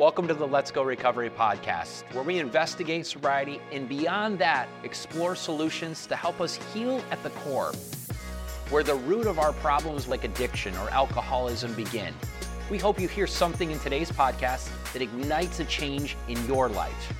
Welcome to the Let's Go Recovery podcast, where we investigate sobriety and beyond that, explore solutions to help us heal at the core, where the root of our problems like addiction or alcoholism begin. We hope you hear something in today's podcast that ignites a change in your life.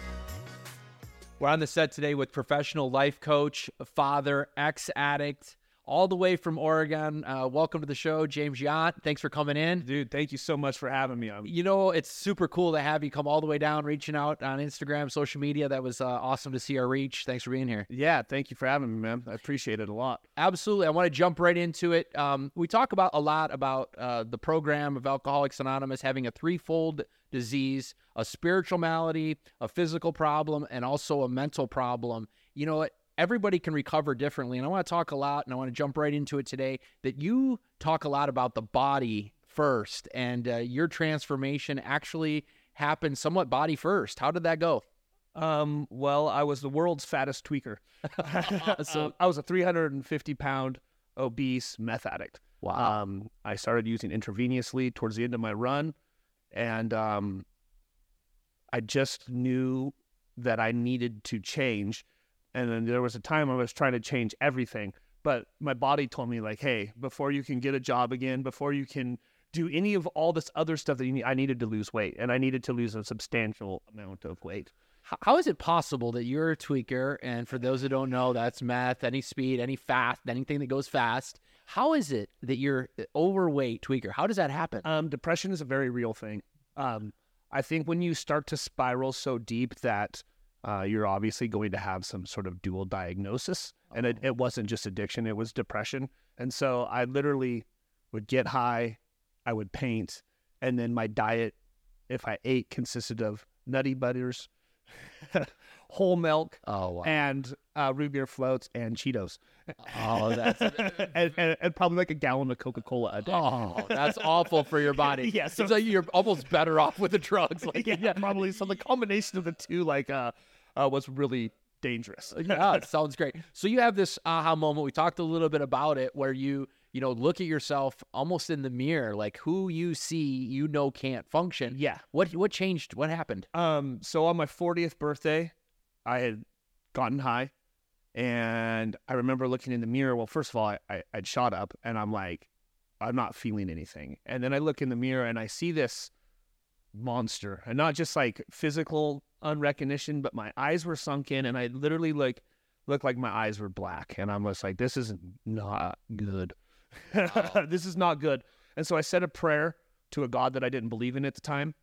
We're on the set today with professional life coach, father, ex addict, all the way from Oregon. Uh, welcome to the show, James Yount. Thanks for coming in. Dude, thank you so much for having me. I'm- You know, it's super cool to have you come all the way down, reaching out on Instagram, social media. That was uh, awesome to see our reach. Thanks for being here. yeah, thank you for having me, man. I appreciate it a lot. Absolutely. I want to jump right into it. Um, we talk about a lot about uh, the program of Alcoholics Anonymous having a threefold disease a spiritual malady, a physical problem, and also a mental problem. You know, everybody can recover differently. And I want to talk a lot, and I want to jump right into it today that you talk a lot about the body first, and uh, your transformation actually happened somewhat body first. How did that go? Um, well, I was the world's fattest tweaker. So- I was a 350 pound obese meth addict. Wow. Um, I started using intravenously towards the end of my run, and um, I just knew that I needed to change. And then there was a time I was trying to change everything, but my body told me like, "Hey, before you can get a job again, before you can do any of all this other stuff that you need, I needed to lose weight, and I needed to lose a substantial amount of weight." How is it possible that you're a tweaker, and for those who don't know, that's meth, any speed, any fast, anything that goes fast? How is it that you're overweight tweaker? How does that happen? Um, depression is a very real thing. Um, I think when you start to spiral so deep that uh, you're obviously going to have some sort of dual diagnosis, and it, it wasn't just addiction; it was depression. And so I literally would get high, I would paint, and then my diet, if I ate, consisted of nutty butters, whole milk, Oh, wow. and uh, root beer floats and Cheetos. Oh, that's and, and, and probably like a gallon of Coca Cola a day. oh, that's awful for your body. Yeah, so- it's like you're almost better off with the drugs. Like, yeah, probably. So the combination of the two, like, uh, uh was really dangerous. yeah, it sounds great. So you have this aha moment. We talked a little bit about it, where you you know look at yourself almost in the mirror, like who you see, you know can't function. Yeah. What what changed? What happened? Um. So on my 40th birthday, I had gotten high, and I remember looking in the mirror. Well, first of all, I, I I'd shot up, and I'm like, I'm not feeling anything. And then I look in the mirror, and I see this monster, and not just like physical unrecognition, but my eyes were sunk in, and I literally like looked like my eyes were black, and I'm just like, this is not good. this is not good. And so I said a prayer to a God that I didn't believe in at the time.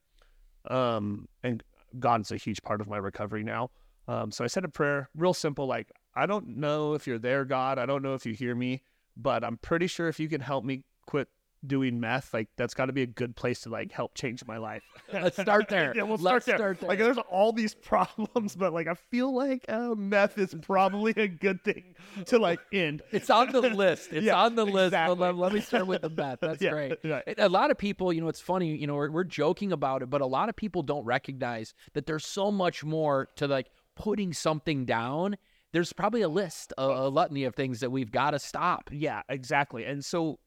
Um, and God's a huge part of my recovery now. Um, so I said a prayer, real simple, like, I don't know if you're there, God. I don't know if you hear me, but I'm pretty sure if you can help me quit doing meth, like that's got to be a good place to like help change my life. Let's start there. yeah, we'll Let's start there. start there. Like there's all these problems, but like I feel like uh, meth is probably a good thing to like end. It's on the list. It's Yeah, on the list. Exactly. let, let me start with the bet. That's Yeah, great. right. A lot of people, you know, it's funny, you know, we're, we're joking about it, but a lot of people don't recognize that there's so much more to like putting something down. There's probably a list, a, a litany of things that we've got to stop. Yeah, exactly. And so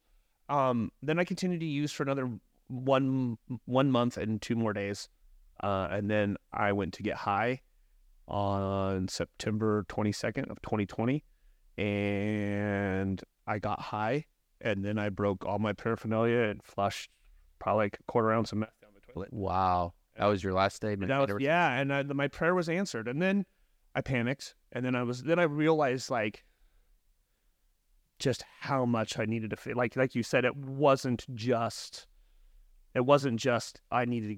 um then I continued to use for another one one month and two more days. Uh and then I went to get high on September 22nd of 2020 and I got high and then I broke all my paraphernalia and flushed probably like a quarter ounce of meth down the toilet. Wow. That was your last statement. That was, yeah, and I, my prayer was answered. And then I panicked, and then I was then I realized like just how much I needed to feel. Like like you said, it wasn't just it wasn't just I needed to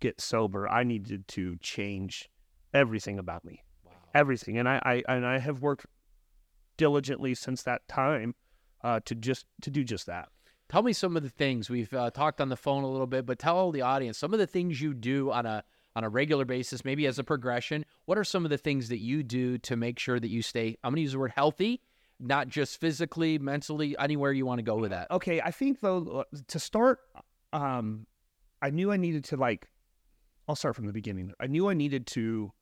get sober. I needed to change everything about me, everything. And I, I and I have worked diligently since that time uh, to just to do just that. Tell me some of the things we've uh, talked on the phone a little bit, but tell the audience some of the things you do on a on a regular basis, maybe as a progression. What are some of the things that you do to make sure that you stay? I'm going to use the word healthy, not just physically, mentally, anywhere you want to go with that. Okay, I think though to start, um, I knew I needed to like. I'll start from the beginning. I knew I needed to.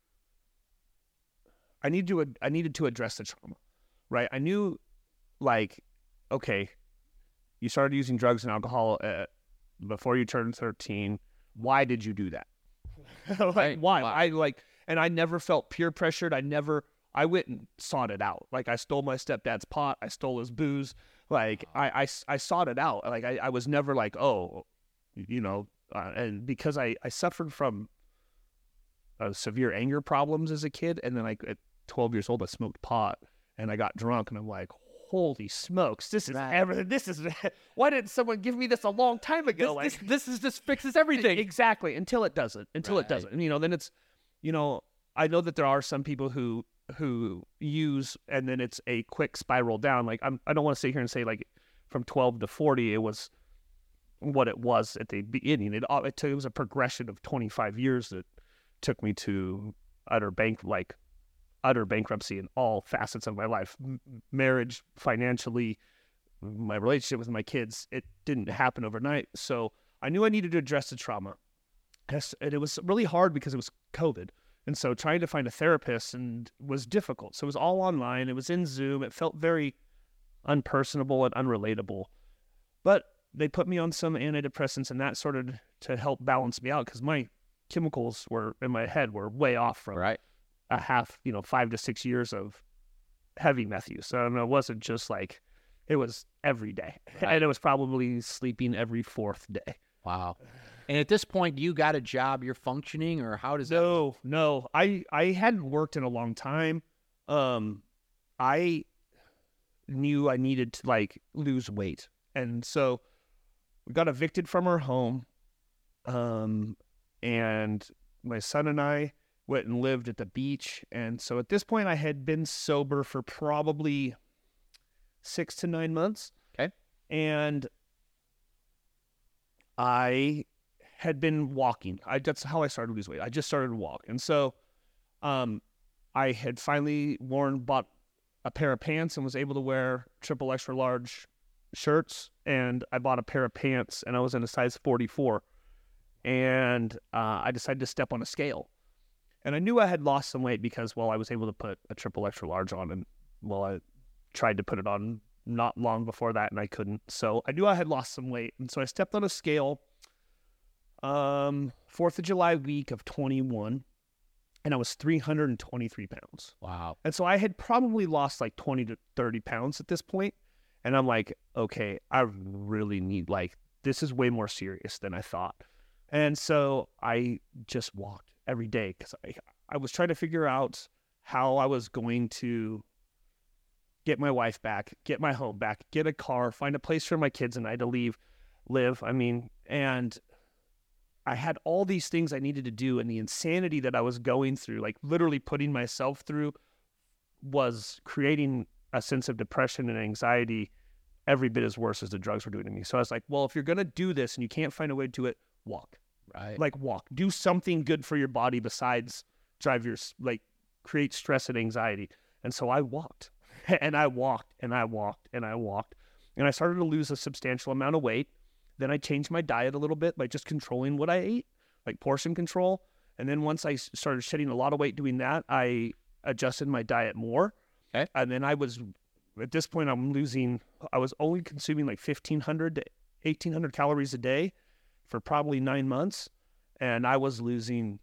I needed to. I needed to address the trauma, right? I knew, like, okay, you started using drugs and alcohol uh, before you turned thirteen. Why did you do that? like Right. why? Wow. I like, and I never felt peer pressured. I never. I went and sought it out. Like I stole my stepdad's pot. I stole his booze. Like I, I, I sought it out. Like I, I was never like, oh, you know, uh, and because I, I suffered from uh, severe anger problems as a kid, and then like at 12 years old, I smoked pot and I got drunk, and I'm like, holy smokes, this is Right. everything. This is why didn't someone give me this a long time ago? This, Like- this, this is just fixes everything. Exactly. Until it doesn't. Until Right. it doesn't. And, you know, then it's, you know, I know that there are some people who who use and then it's a quick spiral down. Like I'm, I don't want to sit here and say like from 12 to 40 it was what it was at the beginning. It it, took, it was a progression of 25 years that took me to utter bank like utter bankruptcy in all facets of my life, M- marriage, financially, my relationship with my kids. It didn't happen overnight, so I knew I needed to address the trauma. And it was really hard because it was COVID. And so trying to find a therapist and was difficult. So it was all online. It was in Zoom. It felt very unpersonable and unrelatable. But they put me on some antidepressants and that started to help balance me out because my chemicals were in my head were way off from Right. a half, you know, five to six years of heavy meth use. So it wasn't just like it was every day, Right. and it was probably sleeping every fourth day. Wow. And at this point, you got a job, you're functioning, or how does that? No, no, I I hadn't worked in a long time. Um, I knew I needed to like lose weight, and so we got evicted from our home. Um, and my son and I went and lived at the beach, and so at this point, I had been sober for probably six to nine months. Okay. and I had been walking. I that's how I started to lose weight. I just started to walk, and so um, I had finally worn bought a pair of pants and was able to wear triple extra large shirts. And I bought a pair of pants, and I was in a size forty four, and uh, I decided to step on a scale. And I knew I had lost some weight because well, I was able to put a triple extra large on, and well, I tried to put it on not long before that, and I couldn't. So I knew I had lost some weight, and so I stepped on a scale um Fourth of July week of 21, and I was 323 pounds. Wow. And so I had probably lost like 20 to 30 pounds at this point. And I'm like, okay, I really need, like, this is way more serious than I thought. And so I just walked every day because I, I was trying to figure out how I was going to get my wife back, get my home back, get a car, find a place for my kids and I to leave, live. I mean, and I had all these things I needed to do, and the insanity that I was going through, like literally putting myself through, was creating a sense of depression and anxiety every bit as worse as the drugs were doing to me. So I was like, well, if you're going to do this and you can't find a way to do it, walk. Right. Like, walk. Do something good for your body besides drive your, like, create stress and anxiety. And so I walked and I walked and I walked and I walked. And I started to lose a substantial amount of weight. Then I changed my diet a little bit by just controlling what I ate, like portion control. And then once I started shedding a lot of weight doing that, I adjusted my diet more. Okay. And then I was, at this point, I'm losing, I was only consuming like 1,500 to 1,800 calories a day for probably nine months. And I was losing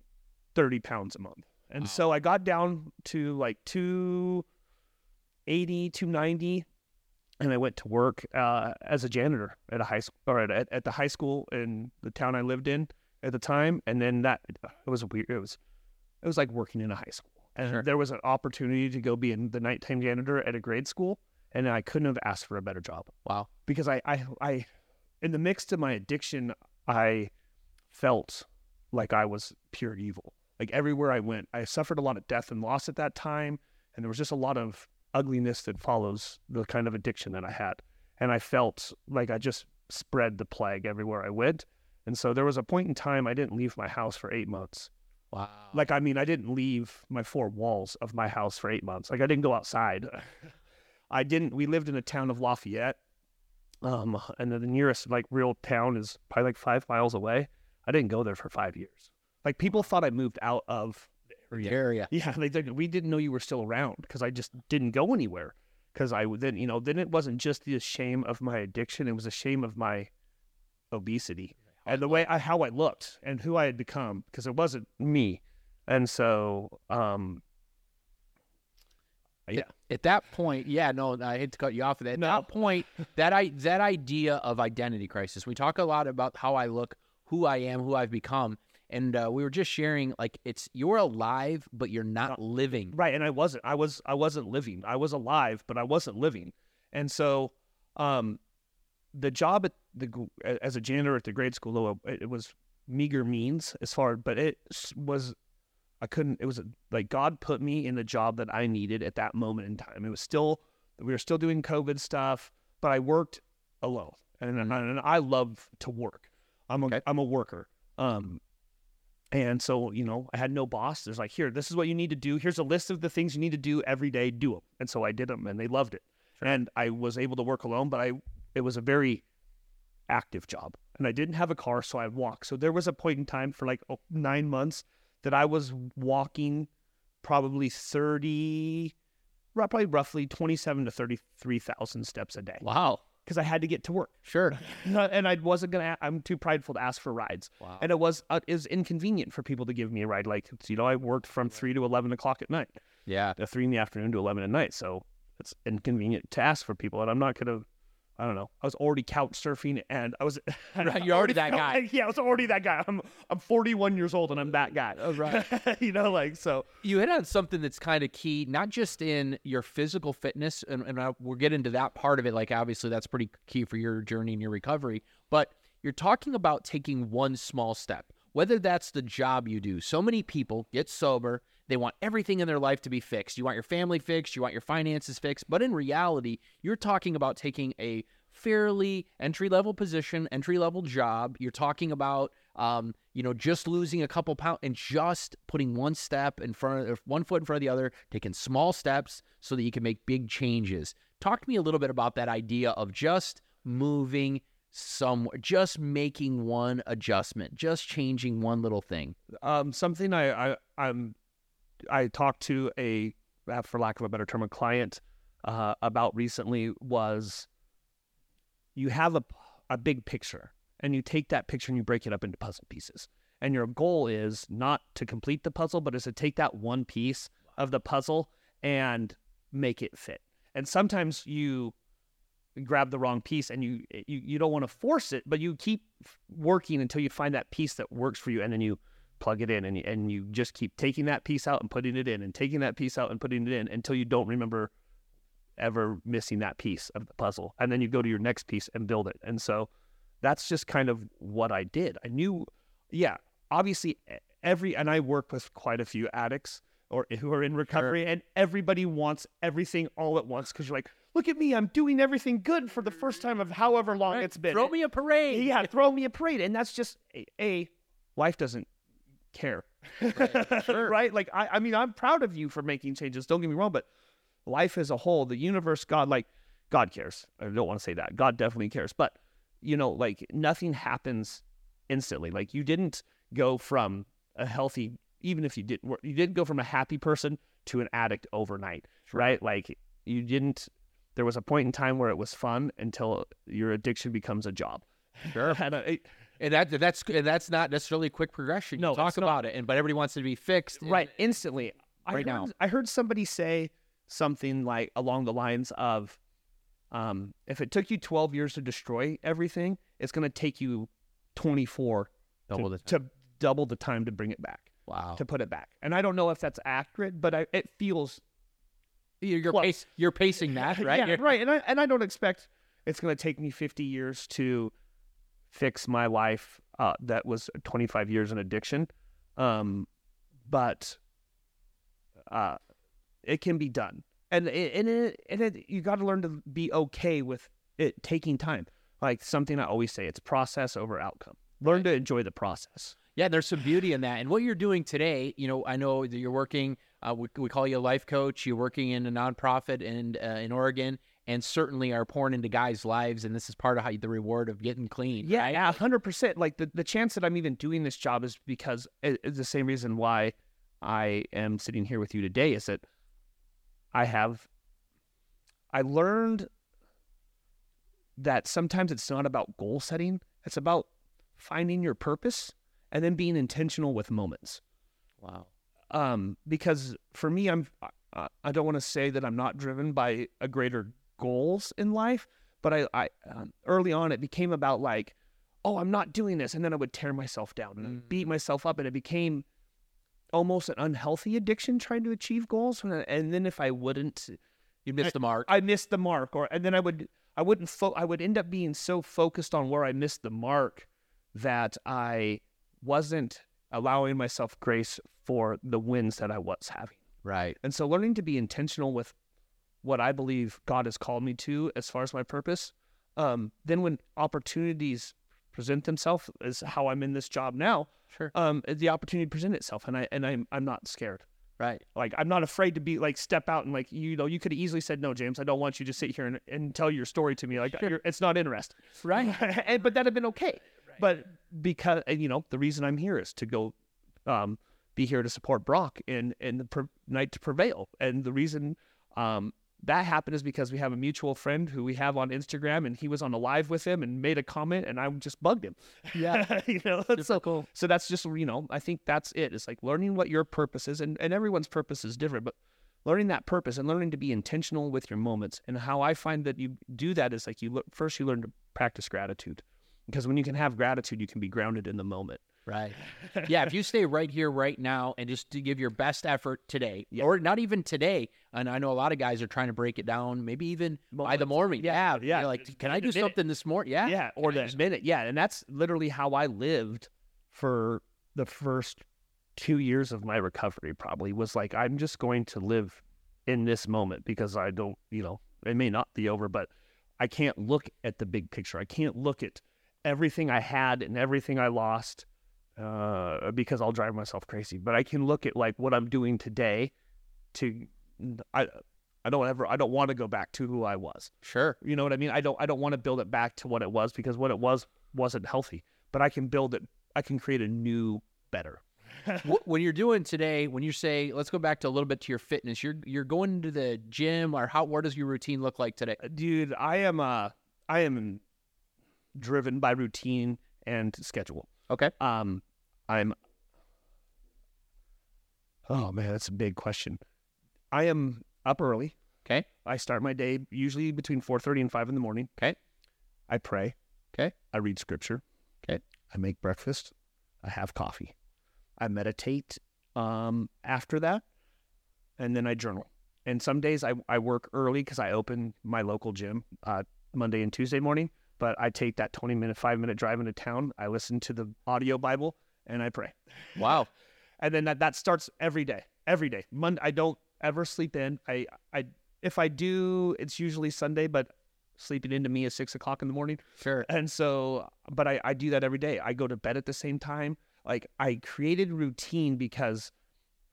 30 pounds a month. And Wow. so I got down to like 280, 290 and I went to work uh, as a janitor at a high school or at, at the high school in the town I lived in at the time. And then that it was weird. It was it was like working in a high school. And Sure. there was an opportunity to go be in the nighttime janitor at a grade school, and I couldn't have asked for a better job wow. because I I, I in the mix of my addiction, I felt like I was pure evil. Like everywhere I went, I suffered a lot of death and loss at that time, and there was just a lot of ugliness that follows the kind of addiction that I had. And I felt like I just spread the plague everywhere I went. And so there was a point in time I didn't leave my house for eight months. Wow. Like, I mean, I didn't leave my four walls of my house for eight months. Like, I didn't go outside. I didn't. We lived in a town of Lafayette, um, and then the nearest like real town is probably like five miles away. I didn't go there for five years. Like, people thought I moved out of area. area. Yeah, they did. We didn't know you were still around because I just didn't go anywhere. Because I then, you know, then it wasn't just the shame of my addiction; it was a shame of my obesity and the way I how I looked and who I had become because it wasn't me, and so um, yeah, At that point, yeah, no, I hate to cut you off. At No. that point, that I that idea of identity crisis. We talk a lot about how I look, who I am, who I've become, and uh, we were just sharing like it's you're alive, but you're not living. right. And I wasn't. I was. I wasn't living. I was alive, but I wasn't living. And so, um, the job at the as a janitor at the grade school, though, it, was meager means as far, but it was. I couldn't. It was like God put me in the job that I needed at that moment in time. It was still we were still doing COVID stuff, but I worked alone, and, and, I, and I love to work. I'm a Okay. am a worker. Um, and so you know, I had no boss. There's like, here, this is what you need to do. Here's a list of the things you need to do every day. Do them. And so I did them, and they loved it. And I was able to work alone, but I it was a very active job, and I didn't have a car, so I walked. So there was a point in time for like oh, nine months that I was walking probably 30, probably roughly 27 to 33,000 steps a day Wow. Because I had to get to work. Sure. and I wasn't going to, I'm too prideful to ask for rides. Wow. And it was, uh, is inconvenient for people to give me a ride. Like, you know, I worked from 3 to 11 o'clock at night, yeah. 3 in the afternoon to 11 at night. So it's inconvenient to ask for people. And I'm not going to, I don't know. I was already couch surfing and I was. Right, you're already that guy. Yeah, I was already that guy. I'm I'm 41 years old and I'm that guy. Oh, right. you know, like so. You hit on something that's kind of key, not just in your physical fitness, and, and I, we'll get into that part of it. Like, obviously, that's pretty key for your journey and your recovery. But you're talking about taking one small step, whether that's the job you do. So many people get sober, they want everything in their life to be fixed. You want your family fixed, you want your finances fixed. But in reality, you're talking about taking a fairly entry level position, entry level job. You're talking about, um, you know, just losing a couple pounds and just putting one step in front of one foot in front of the other, taking small steps so that you can make big changes. Talk to me a little bit about that idea of just moving somewhere, just making one adjustment, just changing one little thing. um, something I, I I'm I talked to a uh, for lack of a better term a client uh, about recently was you have a a big picture and you take that picture and you break it up into puzzle pieces. And your goal is not to complete the puzzle but is to take that one piece of the puzzle and make it fit. And sometimes you grab the wrong piece and you you, you don't want to force it but you keep working until you find that piece that works for you and then you plug it in and you, and you just keep taking that piece out and putting it in and taking that piece out and putting it in until you don't remember ever missing that piece of the puzzle. And then you go to your next piece and build it. And so that's just kind of what I did. I knew yeah obviously every and I work with quite a few addicts or who are in recovery and everybody wants everything all at once because you're like look at me I'm doing everything good for the first time of however long it's been. Throw me a parade. yeah, throw me a parade. And that's just a, a life doesn't care. Right, Like I, I mean, I'm proud of you for making changes. Don't get me wrong, but life as a whole, the universe, God, like God cares. I don't want to say that. God definitely cares. But you know, like nothing happens instantly. Like you didn't go from a healthy, even if you didn't, you didn't go from a happy person to an addict overnight, right? Like you didn't. There was a point in time where it was fun until your addiction becomes a job. Sure. And, uh, it- And that that's and that's not necessarily a quick progression. You No, talk it's not. about it, and but everybody wants it to be fixed. and- right instantly I Right heard, now. i heard somebody say something like along the lines of um, if it took you 12 years to destroy everything it's going to take you 24 Double to, to double the time to bring it back Wow. to put it back and i don't know if that's accurate but I, it feels You're, you're, pace, you're pacing that, right? yeah, You're- right and I, and I don't expect it's going to take me 50 years to fix my life uh, that was 25 years in addiction um, but uh, it can be done and it, and, it, and it, you got to learn to be okay with it taking time like something i always say it's process over outcome learn to enjoy the process Yeah, there's some beauty in that. And what you're doing today, you know, I know that you're working. Uh, we, we call you a life coach. You're working in a nonprofit in uh, in Oregon, and certainly are pouring into guys' lives. And this is part of how you, the reward of getting clean. Yeah, right? yeah, hundred percent. Like the, the chance that I'm even doing this job is because it- it's the same reason why I am sitting here with you today. Is that I have I learned that sometimes it's not about goal setting; it's about finding your purpose and then being intentional with moments. Wow. Um, because for me, I'm I, I don't want to say that I'm not driven by a greater goals in life, but I, I um, early on it became about like, oh, I'm not doing this, and then I would tear myself down and I'd beat myself up, and it became almost an unhealthy addiction trying to achieve goals. And, and then if I wouldn't, You missed the mark. I missed the mark, or and then I would I wouldn't fo- I would end up being so focused on where I missed the mark that I wasn't allowing myself grace for the wins that I was having. right. And so learning to be intentional with what I believe God has called me to as far as my purpose, um, then when opportunities present themselves as how I'm in this job now, Sure. um, the opportunity present itself and I and I'm I'm not scared. Right. Like I'm not afraid to be like step out and like you know you could have easily said no James I don't want you to sit here and, and tell your story to me like you're, it's not interesting Right. and, but that'd have been okay but because and, you know the reason I'm here is to go um, be here to support Brock in in the pre- night to prevail and the reason um, that happened is because we have a mutual friend who we have on Instagram and he was on a live with him and made a comment and I just bugged him Yeah. you know so cool. so that's just you know i think that's it it's like learning what your purpose is and, and everyone's purpose is different but learning that purpose and learning to be intentional with your moments and how i find that you do that is like you look first you learn to practice gratitude because when you can have gratitude you can be grounded in the moment Right. Yeah. If you stay right here, right now, and just to give your best effort today, Yeah. or not even today, and I know a lot of guys are trying to break it down, maybe even by the morning. Yeah, Yeah. yeah. You're like, can I do minute. something this morning? Yeah. yeah or that minute yeah and that's literally how i lived for the first two years of my recovery probably was like i'm just going to live in this moment because i don't you know it may not be over but i can't look at the big picture i can't look at everything i had and everything i lost uh, because i'll drive myself crazy but i can look at like what i'm doing today to i i don't ever i don't want to go back to who i was Sure. you know what I mean? I don't I don't want to build it back to what it was because what it was wasn't healthy. But I can build it. I can create a new better. When you're doing today, when you say, let's go back to a little bit to your fitness, you're you're going to the gym, or how? What does your routine look like today? Uh, Dude, I am uh I am driven by routine and schedule. Okay. Um I'm Oh man, that's a big question. I am up early. Okay. I start my day usually between 4:30 and 5 in the morning. Okay. I pray. Okay. I read scripture. Okay. I make breakfast. I have coffee. I meditate um, after that, and then I journal. And some days I, I work early because I open my local gym uh, Monday and Tuesday morning. But I take that 20 minute, five minute drive into town. I listen to the audio Bible and I pray. Wow. And then that, that starts every day, every day. Monday, I don't ever sleep in. I, I, if I do, it's usually Sunday, but sleeping into me is six o'clock in the morning. Sure. And so, but I, I do that every day. I go to bed at the same time. Like I created routine because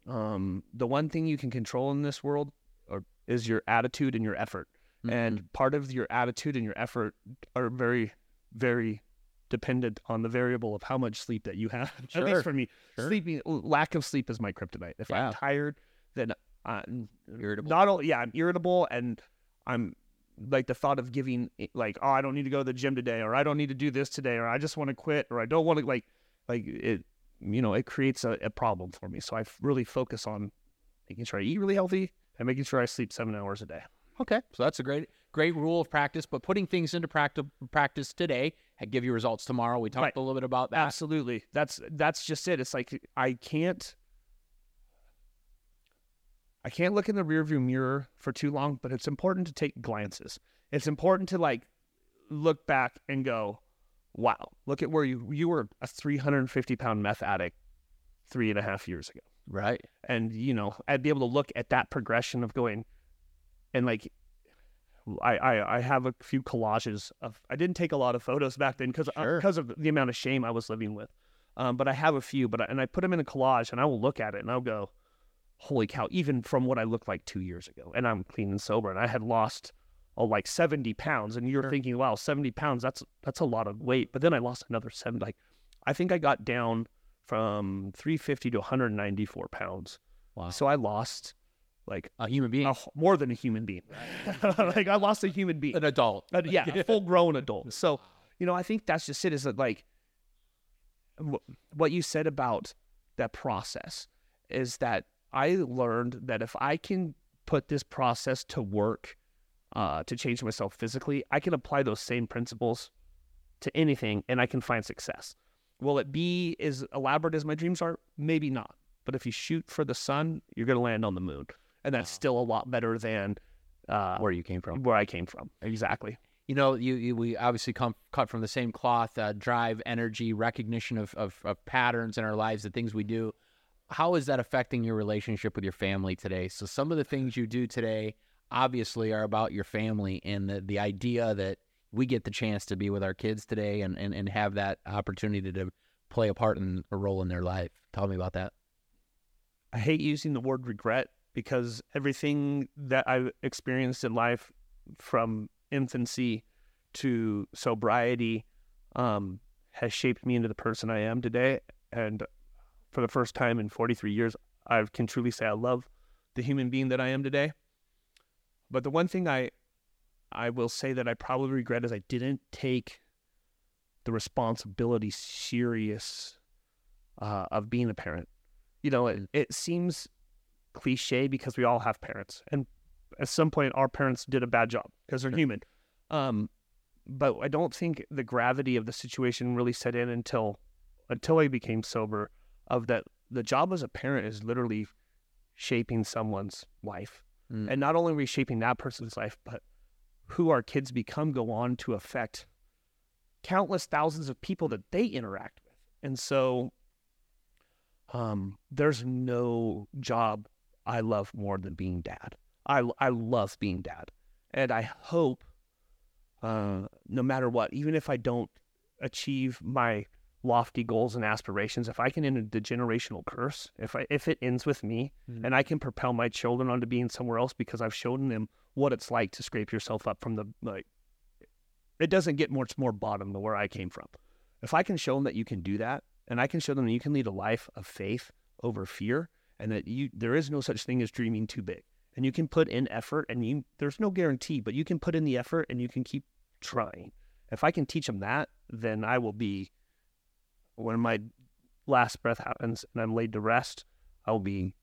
um, the one thing you can control in this world or, is your attitude and your effort. Mm-hmm. And part of your attitude and your effort are very, very dependent on the variable of how much sleep that you have. At least for me, Sure. sleeping lack of sleep is my kryptonite. If Yeah. I'm tired, then I'm Irritable. Not only, yeah, I'm irritable and I'm like the thought of giving like oh I don't need to go to the gym today or I don't need to do this today or I just want to quit or I don't want to like like it you know it creates a, a problem for me. So I really focus on making sure I eat really healthy and making sure I sleep seven hours a day. Okay, so that's a great great rule of practice. But putting things into practice practice today give you results tomorrow. We talked Right. a little bit about that. Absolutely. That's that's just it. It's like I can't I can't look in the rearview mirror for too long, but it's important to take glances. It's important to like look back and go, wow, look at where you you were a 350 pound meth addict three and a half years ago. Right. And you know, I'd be able to look at that progression of going and like I, I, I have a few collages of I didn't take a lot of photos back then because Sure. because of the amount of shame I was living with, um, but I have a few. But I, and I put them in a collage and I will look at it and I'll go, holy cow! Even from what I looked like two years ago, and I'm clean and sober, and I had lost oh like seventy pounds, and you're Sure. thinking, wow, seventy pounds that's that's a lot of weight. But then I lost another seven. Like I think I got down from 350 to 194 pounds. Wow. So I lost like A human being, a, more than a human being. like I lost a human being. an adult. Uh, yeah, a full grown adult. So, you know, I think that's just it is that like wh- what you said about that process is that I learned that if I can put this process to work uh, to change myself physically, I can apply those same principles to anything and I can find success. Will it be as elaborate as my dreams are? Maybe not. But if you shoot for the sun, you're going to land on the moon. And that's still a lot better than uh, Where you came from. where I came from. Exactly. You know, you, you we obviously come cut from the same cloth. Uh, drive, energy, recognition of, of of patterns in our lives, the things we do. How is that affecting your relationship with your family today? So some of the things you do today obviously are about your family and the the idea that we get the chance to be with our kids today and and, and have that opportunity to play a part in a role in their life. Tell me about that. I hate using the word regret because everything that I've experienced in life from infancy to sobriety um, has shaped me into the person I am today. And for the first time in 43 years, I can truly say I love the human being that I am today. But the one thing I I will say that I probably regret is I didn't take the responsibility serious uh, of being a parent. You know, it, it seems cliche because we all have parents, and at some point our parents did a bad job because they're human. Um, but I don't think the gravity of the situation really set in until until I became sober. Of that, the job as a parent is literally shaping someone's life, Mm. and not only reshaping that person's life, but who our kids become go on to affect countless thousands of people that they interact with. And so um, there's no job I love more than being dad. I, I love being dad. And I hope, uh, no matter what, even if I don't achieve my lofty goals and aspirations, if I can end the generational curse, if I if it ends with me Mm. and I can propel my children onto being somewhere else because I've shown them what it's like to scrape yourself up from the like it doesn't get much more bottom than where I came from. If I can show them that you can do that, and I can show them that you can lead a life of faith over fear, and that you there is no such thing as dreaming too big, and you can put in effort, and you there's no guarantee, but you can put in the effort, and you can keep trying. If I can teach them that, then I will be when my last breath happens and I'm laid to rest, I will be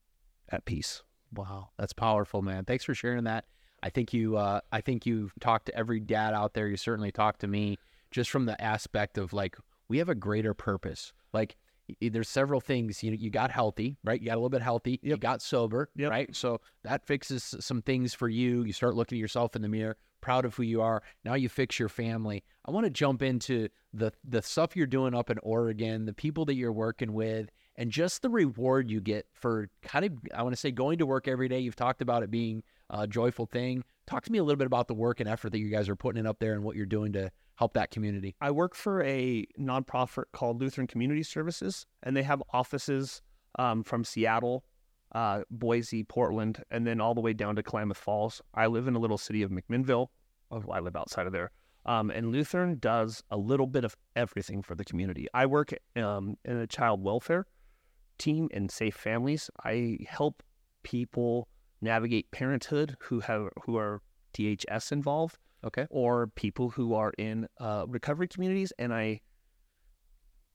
at peace. Wow, that's powerful, man. Thanks for sharing that. I think you, uh, I think you've talked to every dad out there. You certainly talked to me, just from the aspect of like we have a greater purpose. Like there's several things. You you got healthy, right? You got a little bit healthy. You got sober, Yep. right? So that fixes some things for you. You start looking at yourself in the mirror, proud of who you are. Now you fix your family. I want to jump into the the stuff you're doing up in Oregon, the people that you're working with, and just the reward you get for kind of I want to say going to work every day. You've talked about it being a joyful thing. Talk to me a little bit about the work and effort that you guys are putting in up there and what you're doing to help that community. I work for a nonprofit called Lutheran Community Services, and they have offices um, from Seattle, uh, Boise, Portland, and then all the way down to Klamath Falls. I live in a little city of McMinnville. Oh, I live outside of there. Um, and Lutheran does a little bit of everything for the community. I work um, in a child welfare team in Safe Families. I help people navigate parenthood who have who are DHS involved Okay. or people who are in uh, recovery communities, and I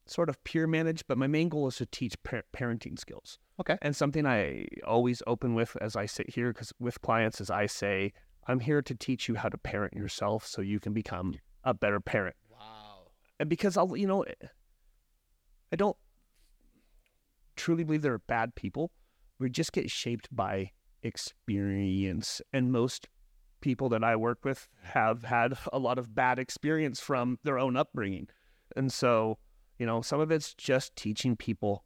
sort of peer manage. But my main goal is to teach par- parenting skills. Okay. And something I always open with as I sit here, because with clients, is I say, I'm here to teach you how to parent yourself so you can become a better parent. Wow. And because I'll, you know, I don't truly believe there are bad people. We just get shaped by experience. And most people that I work with have had a lot of bad experience from their own upbringing. And so, you know, some of it's just teaching people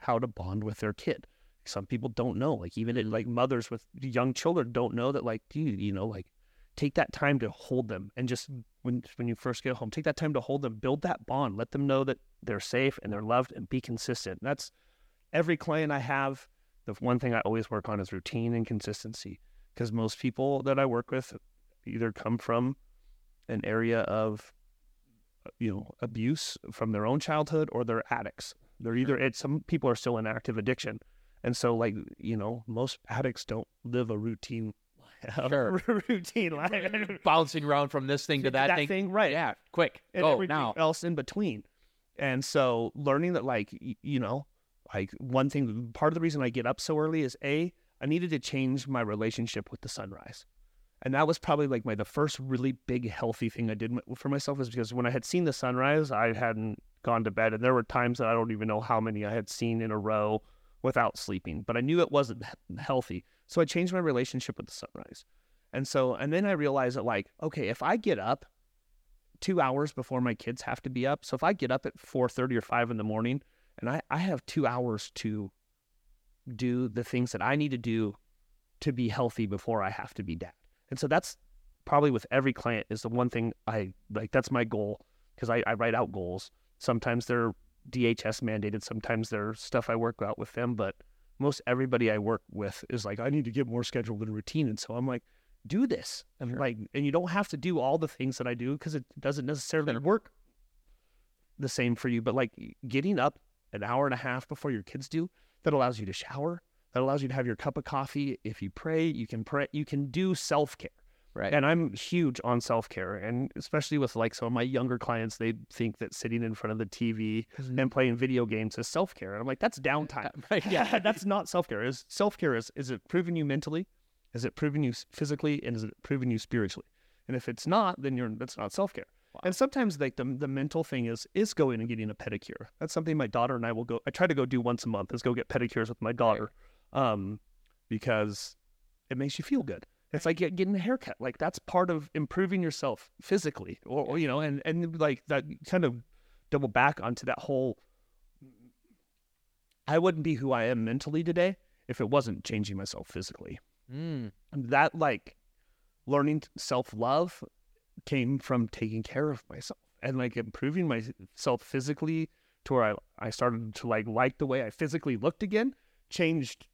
how to bond with their kid. Some people don't know, like even in, like mothers with young children don't know that, like, dude, you know, like take that time to hold them and just when when you first get home, take that time to hold them, build that bond, let them know that they're safe and they're loved, and be consistent. That's every client I have. The one thing I always work on is routine and consistency because most people that I work with either come from an area of uh, you know abuse from their own childhood or they're addicts. They're either it some people are still in active addiction, and so like you know most addicts don't live a routine Sure. routine life. Bouncing around from this thing to that, thing, right? Yeah, quick. and Go now. else in between. And so learning that, like, you know, like one thing, part of the reason I get up so early is A, I needed to change my relationship with the sunrise. And that was probably like my the first really big healthy thing I did for myself is because when I had seen the sunrise, I hadn't gone to bed, and there were times that I don't even know how many I had seen in a row without sleeping. But I knew it wasn't healthy, so I changed my relationship with the sunrise. And so, and then I realized that like, okay, if I get up two hours before my kids have to be up, so if I get up at four thirty or five in the morning, and I I have two hours to do the things that I need to do to be healthy before I have to be dad. And so that's probably with every client is the one thing I like. That's my goal because I, I write out goals. Sometimes they're DHS mandated. Sometimes they're stuff I work out with them. But most everybody I work with is like, I need to get more scheduled and routine. And so I'm like, do this. And Sure. like, and you don't have to do all the things that I do because it doesn't necessarily Sure. work the same for you. But like getting up an hour and a half before your kids do, that allows you to shower. That allows you to have your cup of coffee. If you pray, you can pray. You can do self care. Right. And I'm huge on self care, and especially with like some of my younger clients, they think that sitting in front of the TV and playing video games is self care, and I'm like, that's downtime. right. Yeah, that's not self care. Is self care is is it proving you mentally? Is it proving you physically? And is it proving you spiritually? And if it's not, then you're that's not self care. And sometimes like the the mental thing is is going and getting a pedicure. That's something my daughter and I will go. I try to go do once a month. Is go get pedicures with my daughter, um, because it makes you feel good. It's like getting a haircut. Like that's part of improving yourself physically, or, or you know, and and like that kind of double back onto that whole. I wouldn't be who I am mentally today if it wasn't changing myself physically. Mm. That like learning self love came from taking care of myself and like improving myself physically to where I, I started to like like the way I physically looked again changed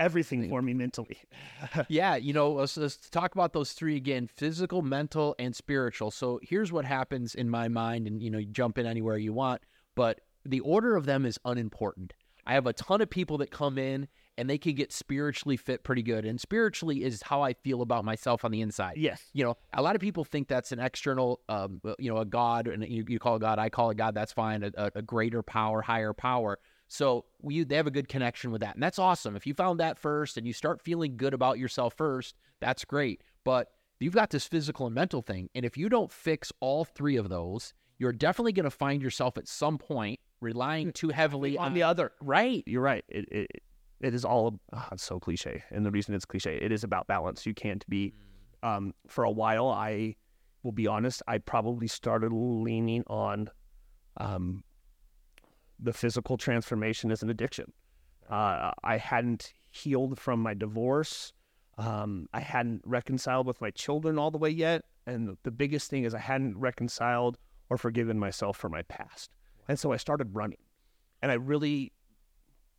everything for me mentally. yeah, you know, let's, let's talk about those three again physical, mental, and spiritual. So here's what happens in my mind, and you know, you jump in anywhere you want, but the order of them is unimportant. I have a ton of people that come in and they can get spiritually fit pretty good. And spiritually is how I feel about myself on the inside. yes. You know, a lot of people think that's an external, um, you know, a God, and you, you call God, I call it God. That's fine, a, a- a greater power, higher power. So we they have a good connection with that, and that's awesome. If you found that first and you start feeling good about yourself first, that's great. But you've got this physical and mental thing, and if you don't fix all three of those, you're definitely going to find yourself at some point relying too heavily On on the other. right. You're right. It it, it is all it's so cliche. And the reason it's cliche, it is about balance. You can't be um for a while I will be honest, I probably started leaning on um the physical transformation as an addiction. Uh, I hadn't healed from my divorce. Um, I hadn't reconciled with my children all the way yet. And the biggest thing is I hadn't reconciled or forgiven myself for my past. And so I started running. And I really,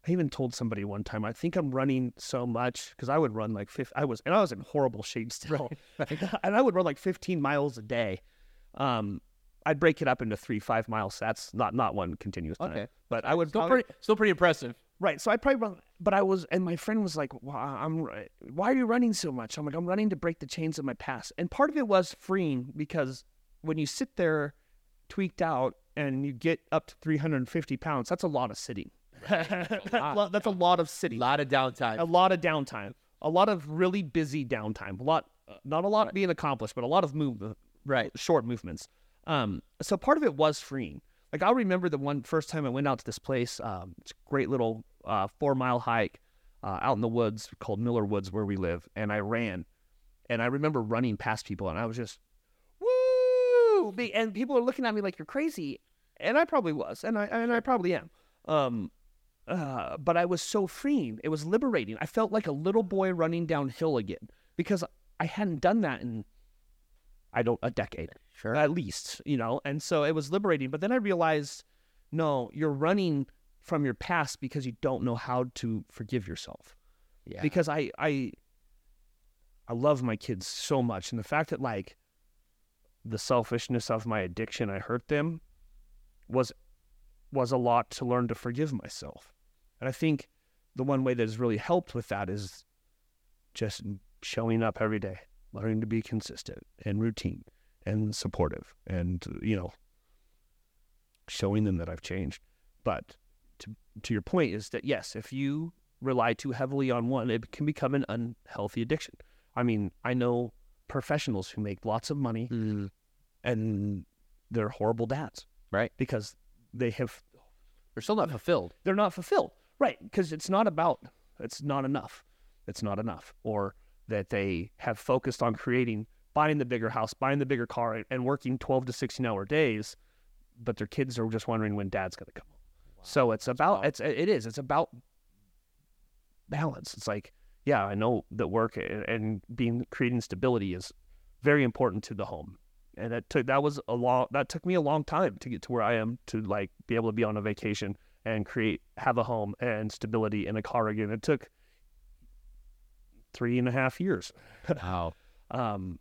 I even told somebody one time, I think I'm running so much because I would run like 50, I was, and I was in horrible shape still. and I would run like 15 miles a day. Um, I'd break it up into three, five miles. That's not, not one continuous time. Okay. But I would Still probably- pretty, still pretty impressive. Right. So I probably run, but I was, and my friend was like, "Why I'm, why are you running so much?" I'm like, "I'm running to break the chains of my past." And part of it was freeing because when you sit there, tweaked out, and you get up to 350 pounds, that's a lot of sitting. That's, a lot, that's a lot of city. A lot of downtime. A lot of downtime. A lot of really busy downtime. A lot, not a lot being accomplished, but a lot of move, right. short movements. Um, so part of it was freeing. Like I'll remember the one first time I went out to this place. Um, it's a great little uh, four mile hike uh, out in the woods called Miller Woods where we live, and I ran, and I remember running past people, and I was just woo, and people are looking at me like you're crazy, and I probably was, and I and I probably am. Um, uh, but I was so freeing. It was liberating. I felt like a little boy running downhill again because I hadn't done that in I don't a decade Sure. at least, you know. And so it was liberating. But then I realized, no, you're running from your past because you don't know how to forgive yourself. yeah. Because I I I love my kids so much, and the fact that like the selfishness of my addiction, I hurt them, was was a lot to learn to forgive myself. And I think the one way that has really helped with that is just showing up every day, learning to be consistent and routine and supportive and you know showing them that I've changed. But to to your point is that yes, if you rely too heavily on one, it can become an unhealthy addiction. I mean, I know professionals who make lots of money mm-hmm. and they're horrible dads, Right. Because they have They're still not fulfilled. they're not fulfilled, right? Because it's not about it's not enough, it's not enough, or that they have focused on creating, buying the bigger house, buying the bigger car, and- working twelve to sixteen hour days, but their kids are just wondering when dad's going to come home. So it's about tough. it's it is it's about balance. It's like yeah, I know that work and, and being creating stability is very important to the home, and that took that was a long that took me a long time to get to where I am to like be able to be on a vacation and create have a home and stability in a car again. It took three and a half years. Wow. Um,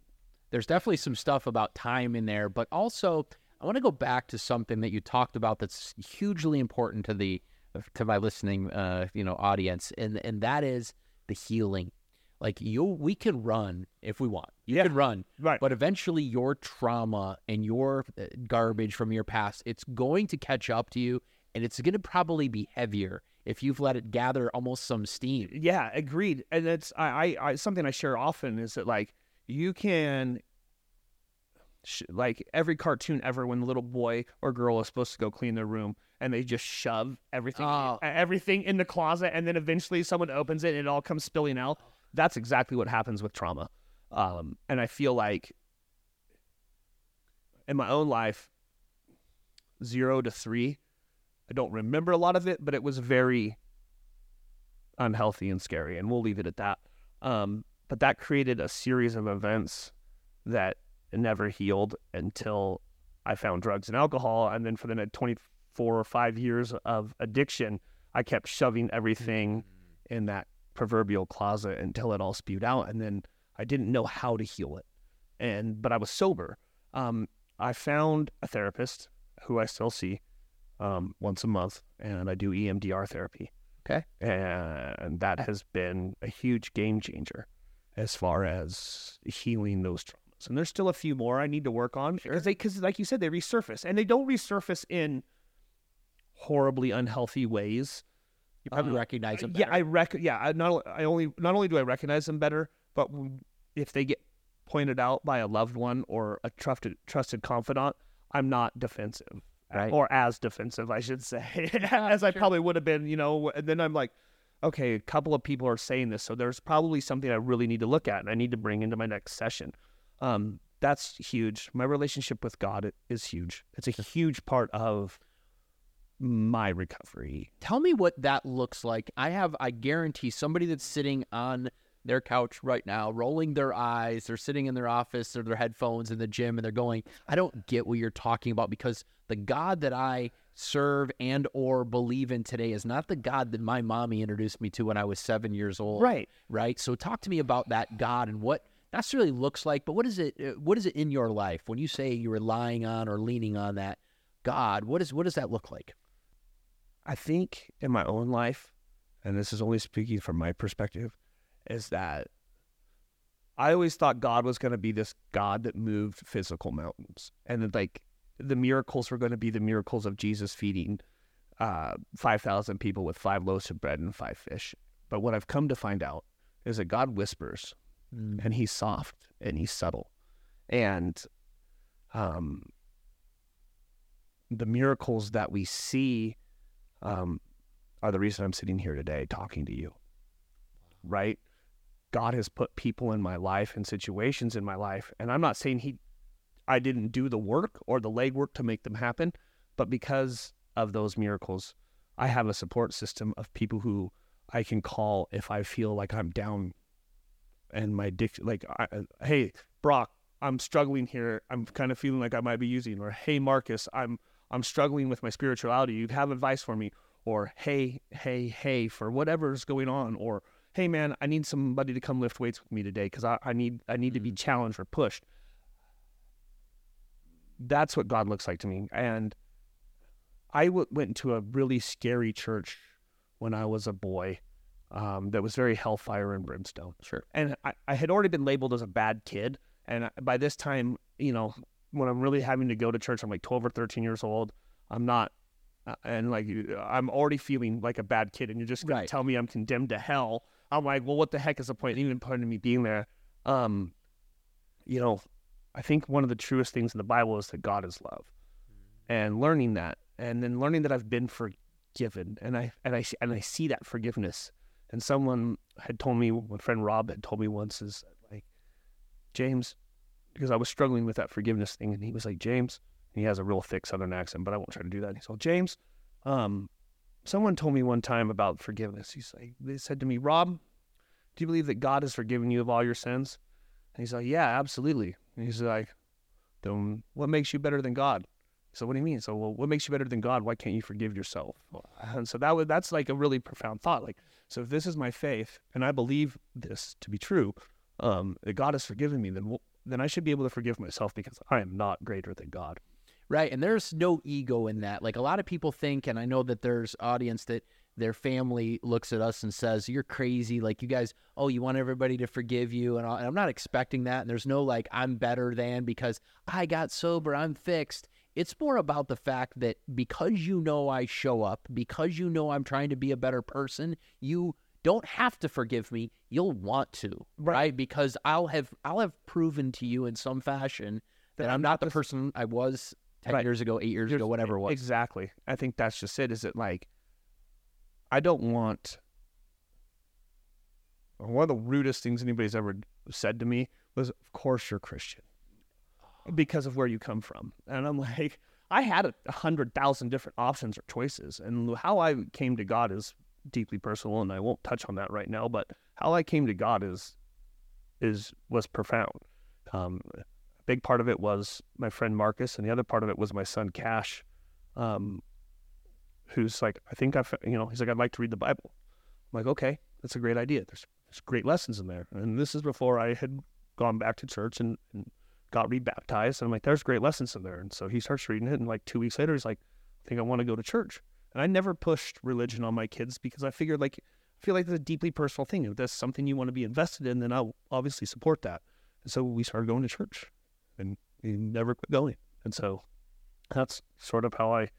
There's definitely some stuff about time in there, but also I want to go back to something that you talked about that's hugely important to the to my listening uh, you know audience, and and that is the healing. Like you, we can run if we want. You Yeah. can run, right. but eventually your trauma and your uh, garbage from your past, it's going to catch up to you, and it's going to probably be heavier if you've let it gather almost some steam. Yeah, agreed. And that's I, I, I something I share often is that like you can sh- like every cartoon ever when the little boy or girl is supposed to go clean their room and they just shove everything Oh. everything in the closet and then eventually someone opens it and it all comes spilling out. That's exactly what happens with trauma. Um, and I feel like in my own life, zero to three, I don't remember a lot of it, but it was very unhealthy and scary, and we'll leave it at that. Um, but that created a series of events that never healed until I found drugs and alcohol, and then for the next 24 or five years of addiction, I kept shoving everything in that proverbial closet until it all spewed out, and then I didn't know how to heal it. And but I was sober. Um, I found a therapist who I still see um, once a month, and I do EMDR therapy Okay. and that has been a huge game changer as far as healing those traumas. And there's still a few more I need to work on because like you said, they resurface, and they don't resurface in horribly unhealthy ways. You probably Uh, recognize them. Yeah, better. I rec. Yeah, I not I only not only do I recognize them better, but if they get pointed out by a loved one or a trusted trusted confidant, I'm not defensive, Right. or as defensive, I should say, as I sure. probably would have been. You know, and then I'm like, okay, a couple of people are saying this, so there's probably something I really need to look at, and I need to bring into my next session. Um, that's huge. My relationship with God is huge. It's a huge part of my recovery. Tell me what that looks like. I have, I guarantee, somebody that's sitting on their couch right now, rolling their eyes. They're sitting in their office or their headphones in the gym, and they're going, "I don't get what you're talking about because the God that I serve and or believe in today is not the God that my mommy introduced me to when I was seven years old." Right. Right. So talk to me about that God and what necessarily looks like, but what is it? uh, What is it in your life when you say you're relying on or leaning on that God? What is what does that look like? I think in my own life, and this is only speaking from my perspective, is that I always thought God was going to be this God that moved physical mountains, and that like the miracles were going to be the miracles of Jesus feeding uh, five thousand people with five loaves of bread and five fish. But what I've come to find out is that God whispers, and He's soft and He's subtle, and um, the miracles that we see um, are the reason I'm sitting here today talking to you. Right? God has put people in my life and situations in my life, and I'm not saying He, I didn't do the work or the legwork to make them happen, but because of those miracles, I have a support system of people who I can call if I feel like I'm down, and my addiction, like, I, hey Brock, I'm struggling here. I'm kind of feeling like I might be using, or hey Marcus, I'm I'm struggling with my spirituality. You have advice for me, or hey, hey, hey, for whatever's going on, or hey, man, I need somebody to come lift weights with me today because I, I need I need to be challenged or pushed. That's what God looks like to me, and I w- went into a really scary church when I was a boy. Um, that was very hellfire and brimstone. Sure. And I, I had already been labeled as a bad kid, and I- by this time, you know, when I'm really having to go to church, I'm like 12 or 13 years old. I'm not, uh, and like I'm already feeling like a bad kid, and you're just gonna Right. tell me I'm condemned to hell. I'm like, well, what the heck is the point? Even point of me being there. Um, you know, I think one of the truest things in the Bible is that God is love, and learning that, and then learning that I've been forgiven, and I and I and I see that forgiveness. And someone had told me, my friend Rob had told me once, is like, James, because I was struggling with that forgiveness thing, and he was like, James, he has a real thick Southern accent, but I won't try to do that. He's like, James, um, someone told me one time about forgiveness. He's like, they said to me, Rob, do you believe that God has forgiven you of all your sins? And he's like, yeah, absolutely. And he's like, then what makes you better than God? So what do you mean? So well, what makes you better than God? Why can't you forgive yourself? And so that would that's like a really profound thought. Like, so if this is my faith and I believe this to be true, um, that God has forgiven me, then then I should be able to forgive myself because I am not greater than God. Right. And there's no ego in that. Like a lot of people think, and I know that there's audience that their family looks at us and says, You're crazy. Like you guys, oh, you want everybody to forgive you. And, and I'm not expecting that. And there's no like, I'm better than because I got sober, I'm fixed. It's more about the fact that because you know I show up, because you know I'm trying to be a better person, you don't have to forgive me. You'll want to, Right. right? Because I'll have I'll have proven to you in some fashion that, I'm not the person I was 10 Right. years ago, eight years Here's- ago, whatever it was. Exactly. I think that's just it. Is it like I don't want one of the rudest things anybody's ever said to me was, "Of course you're Christian," because of where you come from, and I'm like, I had a a hundred thousand different options or choices, and how I came to God is deeply personal, and I won't touch on that right now. But how I came to God is is was profound. Um, a big part of it was my friend Marcus, and the other part of it was my son Cash, um, who's like, I think I, you know, he's like, I'd like to read the Bible. I'm like, okay, that's a great idea. There's there's great lessons in there, and this is before I had gone back to church and, and got rebaptized. And I'm like, there's great lessons in there. And so he starts reading it, and like two weeks later, he's like, I think I want to go to church. And I never pushed religion on my kids because I figured like I feel like it's a deeply personal thing. If that's something you want to be invested in, then I'll obviously support that. And so we started going to church, and we never quit going. And so that's sort of how I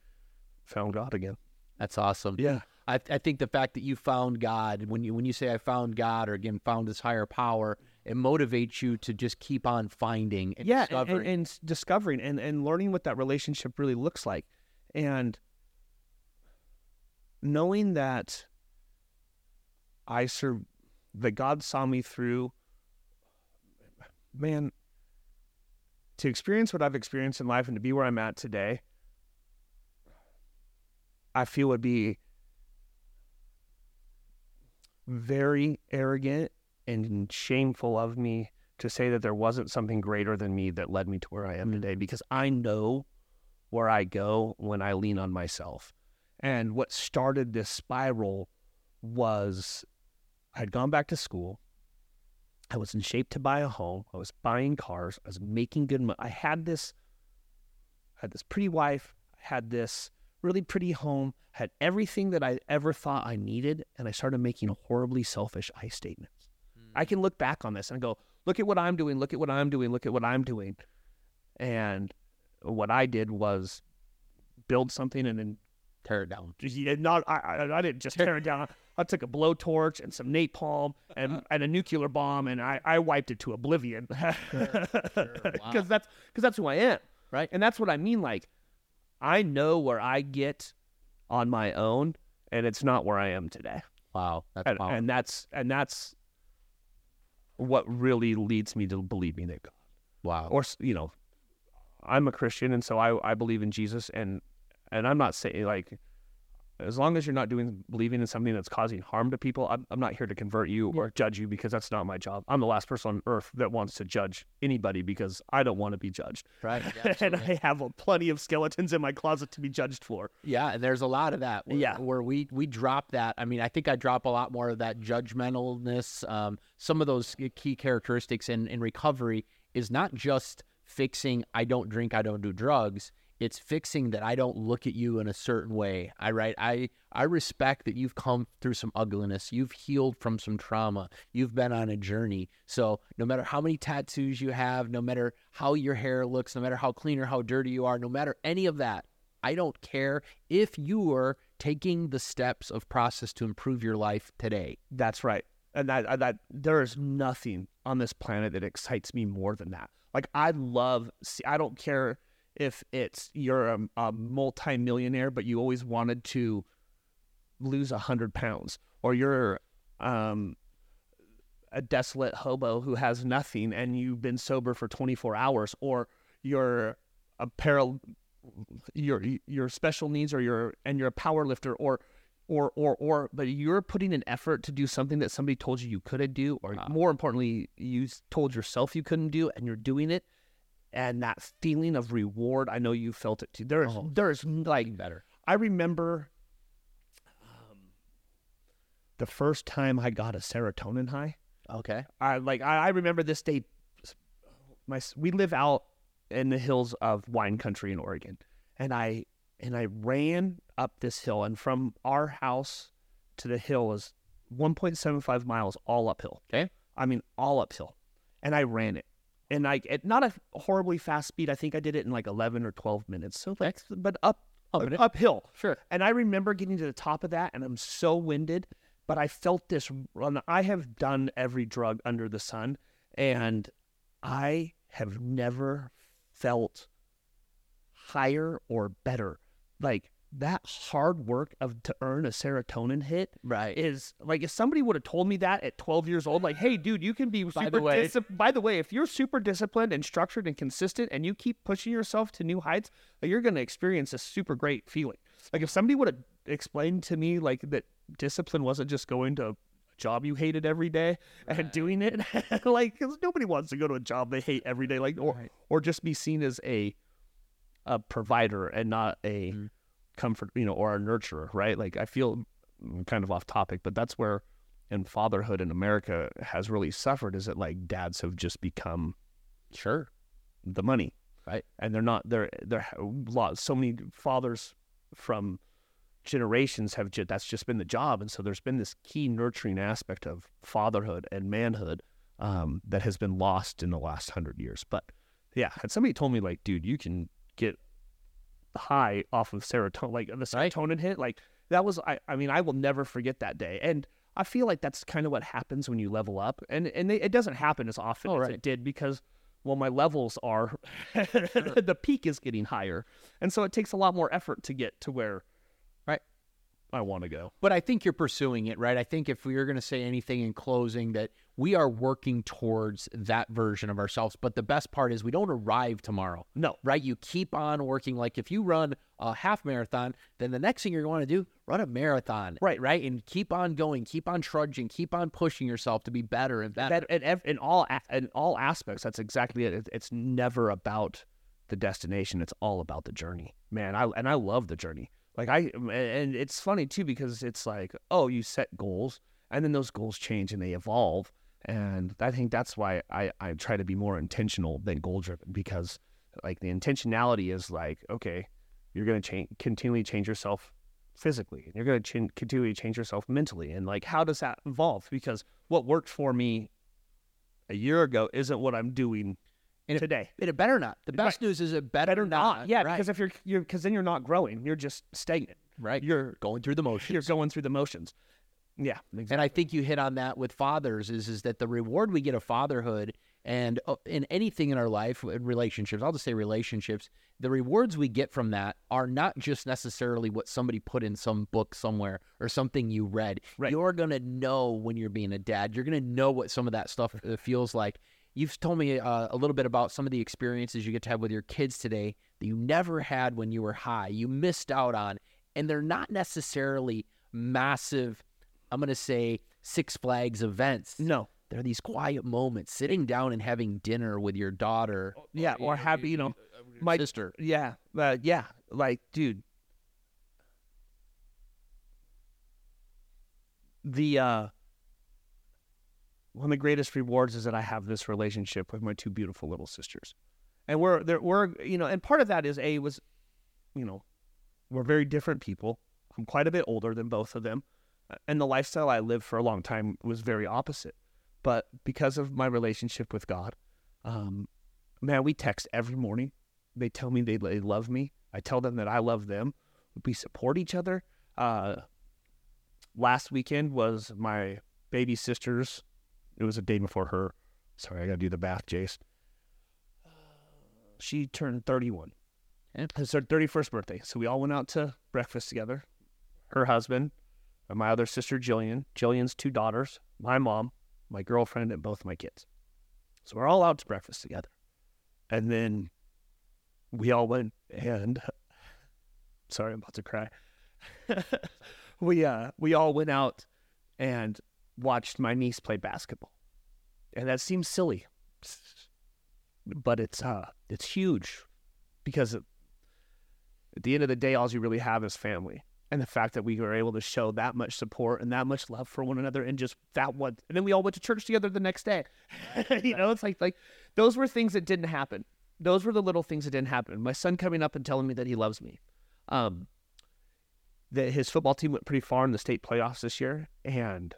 found God again. That's awesome. Yeah. I, I think the fact that you found God, when you when you say I found God or again found this higher power, it motivates you to just keep on finding and yeah, and, discovering. and, and s- discovering and, and learning what that relationship really looks like, and knowing that I serve, that God saw me through. Man, to experience what I've experienced in life and to be where I'm at today, I feel would be very arrogant and shameful of me to say that there wasn't something greater than me that led me to where I am mm-hmm. today because I know where I go when I lean on myself. And what started this spiral was I'd gone back to school. I was in shape to buy a home. I was buying cars. I was making good money. I had this I had this pretty wife, I had this really pretty home, had everything that I ever thought I needed, and I started making horribly selfish I statements. Hmm. I can look back on this and go, look at what I'm doing, look at what I'm doing, look at what I'm doing. And what I did was build something and then tear it down. yeah, not I, I, I didn't just tear it down. I took a blowtorch and some napalm and, and a nuclear bomb and I, I wiped it to oblivion because Wow. that's because that's who I am, Right. And that's what I mean. Like I know where I get on my own, and it's not where I am today Wow, that's and, and that's and that's what really leads me to believing that God, wow. or you know, I'm a Christian, and so I I believe in Jesus, and and I'm not saying like, as long as you're not doing believing in something that's causing harm to people, I'm I'm not here to convert you or judge you because that's not my job. I'm the last person on earth that wants to judge anybody because I don't want to be judged, right. and. I have a, plenty of skeletons in my closet to be judged for. Yeah, and there's a lot of that. Where, Yeah. where we we drop that. I mean, I think I drop a lot more of that judgmentalness. Um, some of those key characteristics in in recovery is not just fixing. I don't drink. I don't do drugs. It's fixing that I don't look at you in a certain way. I right. I I respect that you've come through some ugliness. You've healed from some trauma. You've been on a journey. So no matter how many tattoos you have, no matter how your hair looks, no matter how clean or how dirty you are, no matter any of that, I don't care if you are taking the steps of process to improve your life today. That's right. And that uh, that there is nothing on this planet that excites me more than that. Like I love. See, I don't care if it's you're a, a multi-millionaire, but you always wanted to lose a hundred pounds, or you're um, a desolate hobo who has nothing and you've been sober for 24 hours, or you're a paral, your your special needs, or you're and you're a power lifter, or or or or but you're putting an effort to do something that somebody told you you couldn't do or Wow. more importantly you told yourself you couldn't do and you're doing it and that feeling of reward i know you felt it too there's Oh, there's like better. i remember um, the first time i got a serotonin high Okay. I like I, I remember this day. My we live out in the hills of wine country in Oregon, and I and I ran up this hill, and from our house to the hill is 1.75 miles, all uphill. Okay. I mean all uphill, and I ran it, and I at not a horribly fast speed. I think I did it in like 11 or 12 minutes. So like, but up Up uphill. Sure. And I remember getting to the top of that, and I'm so winded, but I felt this run. I have done every drug under the sun, and I have never felt higher or better. Like that hard work of to earn a serotonin hit Right. is like if somebody would have told me that at 12 years old, like, hey, dude, you can be By super the way-. By the way, if you're super disciplined and structured and consistent and you keep pushing yourself to new heights, like, you're going to experience a super great feeling. Like if somebody would have explained to me like that discipline wasn't just going to a job you hated every day and doing it, like 'cause nobody wants to go to a job they hate every day, like or Right. or just be seen as a a provider and not a Mhm. Comfort, you know, or a nurturer, right? Like I feel I'm kind of off topic, but that's where in fatherhood in America has really suffered is that like dads have just become Sure. the money, Right. And they're not they're they're lot so many fathers from generations have ju- that's just been the job, and so there's been this key nurturing aspect of fatherhood and manhood um, that has been lost in the last hundred years. But yeah, and somebody told me like, dude, you can get high off of serotonin, like the Right. serotonin hit, like that was I, I mean I will never forget that day and i feel like that's kind of what happens when you level up and and they, it doesn't happen as often Oh, as it did because well my levels are the peak is getting higher and so it takes a lot more effort to get to where Right. I want to go But I think you're pursuing it, right? I think if we are going to say anything in closing, that we are working towards that version of ourselves. But the best part is we don't arrive tomorrow, no right? You keep on working. Like if you run a half marathon, then the next thing you're going to do, run a marathon, Right. Right, and keep on going, keep on trudging, keep on pushing yourself to be better and better. that in, in all in all aspects that's exactly it. it it's never about the destination it's all about the journey man i and i love the journey like i and it's funny too because it's like oh you set goals and then those goals change and they evolve and i think that's why i i try to be more intentional than goal driven because like the intentionality is like okay you're going to change continually change yourself physically and you're going to ch- continually change yourself mentally and like how does that evolve? Because what worked for me a year ago isn't what i'm doing And today And it better not. The best news is it better, better not yeah right, because if you're you're because then you're not growing you're just stagnant right, you're going through the motions. you're going through the motions yeah And I think you hit on that with fathers is is that the reward we get of fatherhood and uh, in anything in our life, in relationships, I'll just say relationships, the rewards we get from that are not just necessarily what somebody put in some book somewhere or something you read. Right. You're going to know when you're being a dad. You're going to know what some of that stuff uh, feels like. You've told me uh, a little bit about some of the experiences you get to have with your kids today that you never had when you were high. You missed out on, and they're not necessarily massive. I'm going to say Six Flags events. no They're these quiet moments, sitting down and having dinner with your daughter, yeah or happy you know my sister. yeah uh, yeah like dude the uh one of the greatest rewards is that I have this relationship with my two beautiful little sisters, and we're there. We're you know, and part of that is a was, you know, we're very different people. I'm quite a bit older than both of them, uh, and the lifestyle I lived for a long time was very opposite. But because of my relationship with God, um, man, we text every morning. They tell me they, they love me. I tell them that I love them. We support each other. Uh, last weekend was my baby sister's. It was a day before her. Sorry, I got to do the bath, Jace. She turned 31. And It's her 31st birthday. So we all went out to breakfast together. Her husband, and my other sister, Jillian, Jillian's two daughters, my mom, my girlfriend, and both my kids. So we're all out to breakfast together. And then we all went and sorry, I'm about to cry. we uh we all went out and watched my niece play basketball. And that seems silly. But it's uh it's huge because at the end of the day all you really have is family. And the fact that we were able to show that much support and that much love for one another and just that one and then we all went to church together the next day. you know, it's like like those were things that didn't happen. Those were the little things that didn't happen. My son coming up and telling me that he loves me. Um that his football team went pretty far in the state playoffs this year, and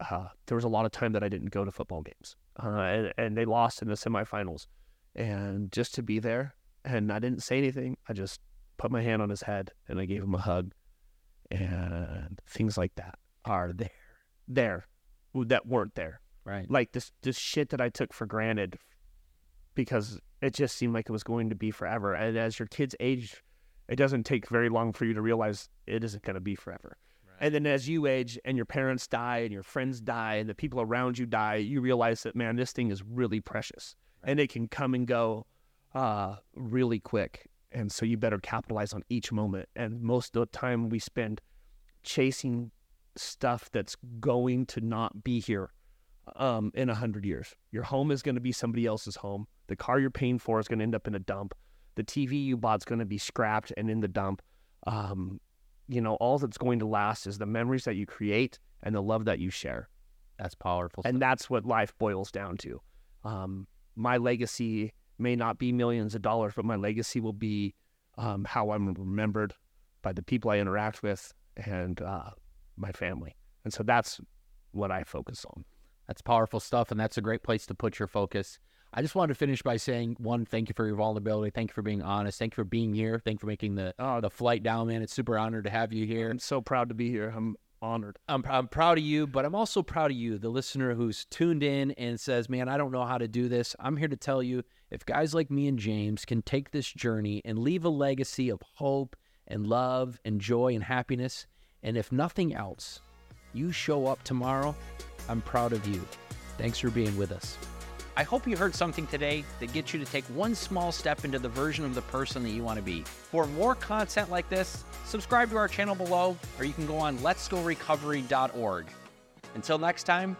uh, there was a lot of time that I didn't go to football games, uh, and, and they lost in the semifinals. And just to be there, and I didn't say anything, I just put my hand on his head and I gave him a hug, and things like that are there, there, that weren't there. Right. Like this, this shit that I took for granted, because it just seemed like it was going to be forever. And as your kids age it doesn't take very long for you to realize it isn't going to be forever. And then as you age and your parents die and your friends die and the people around you die, you realize that man, this thing is really precious and it can come and go uh, really quick. And so you better capitalize on each moment. And most of the time we spend chasing stuff that's going to not be here um, in a hundred years. Your home is going to be somebody else's home. The car you're paying for is going to end up in a dump the TV you bought is going to be scrapped and in the dump. Um, you know, all that's going to last is the memories that you create and the love that you share. That's powerful. And that's what life boils down to. Um, my legacy may not be millions of dollars, but my legacy will be um, how I'm remembered by the people I interact with and uh, my family. And so that's what I focus on. That's powerful stuff, and that's a great place to put your focus. I just wanted to finish by saying one, thank you for your vulnerability. Thank you for being honest. Thank you for being here. Thank you for making the Oh. the flight down, man. It's super honored to have you here. I'm so proud to be here. I'm honored. I'm, I'm proud of you, but I'm also proud of you, the listener who's tuned in and says, Man, I don't know how to do this. I'm here to tell you if guys like me and James can take this journey and leave a legacy of hope and love and joy and happiness, and if nothing else, you show up tomorrow, I'm proud of you. Thanks for being with us. I hope you heard something today that gets you to take one small step into the version of the person that you want to be. For more content like this, subscribe to our channel below, or you can go on letsgorecovery.org. Until next time,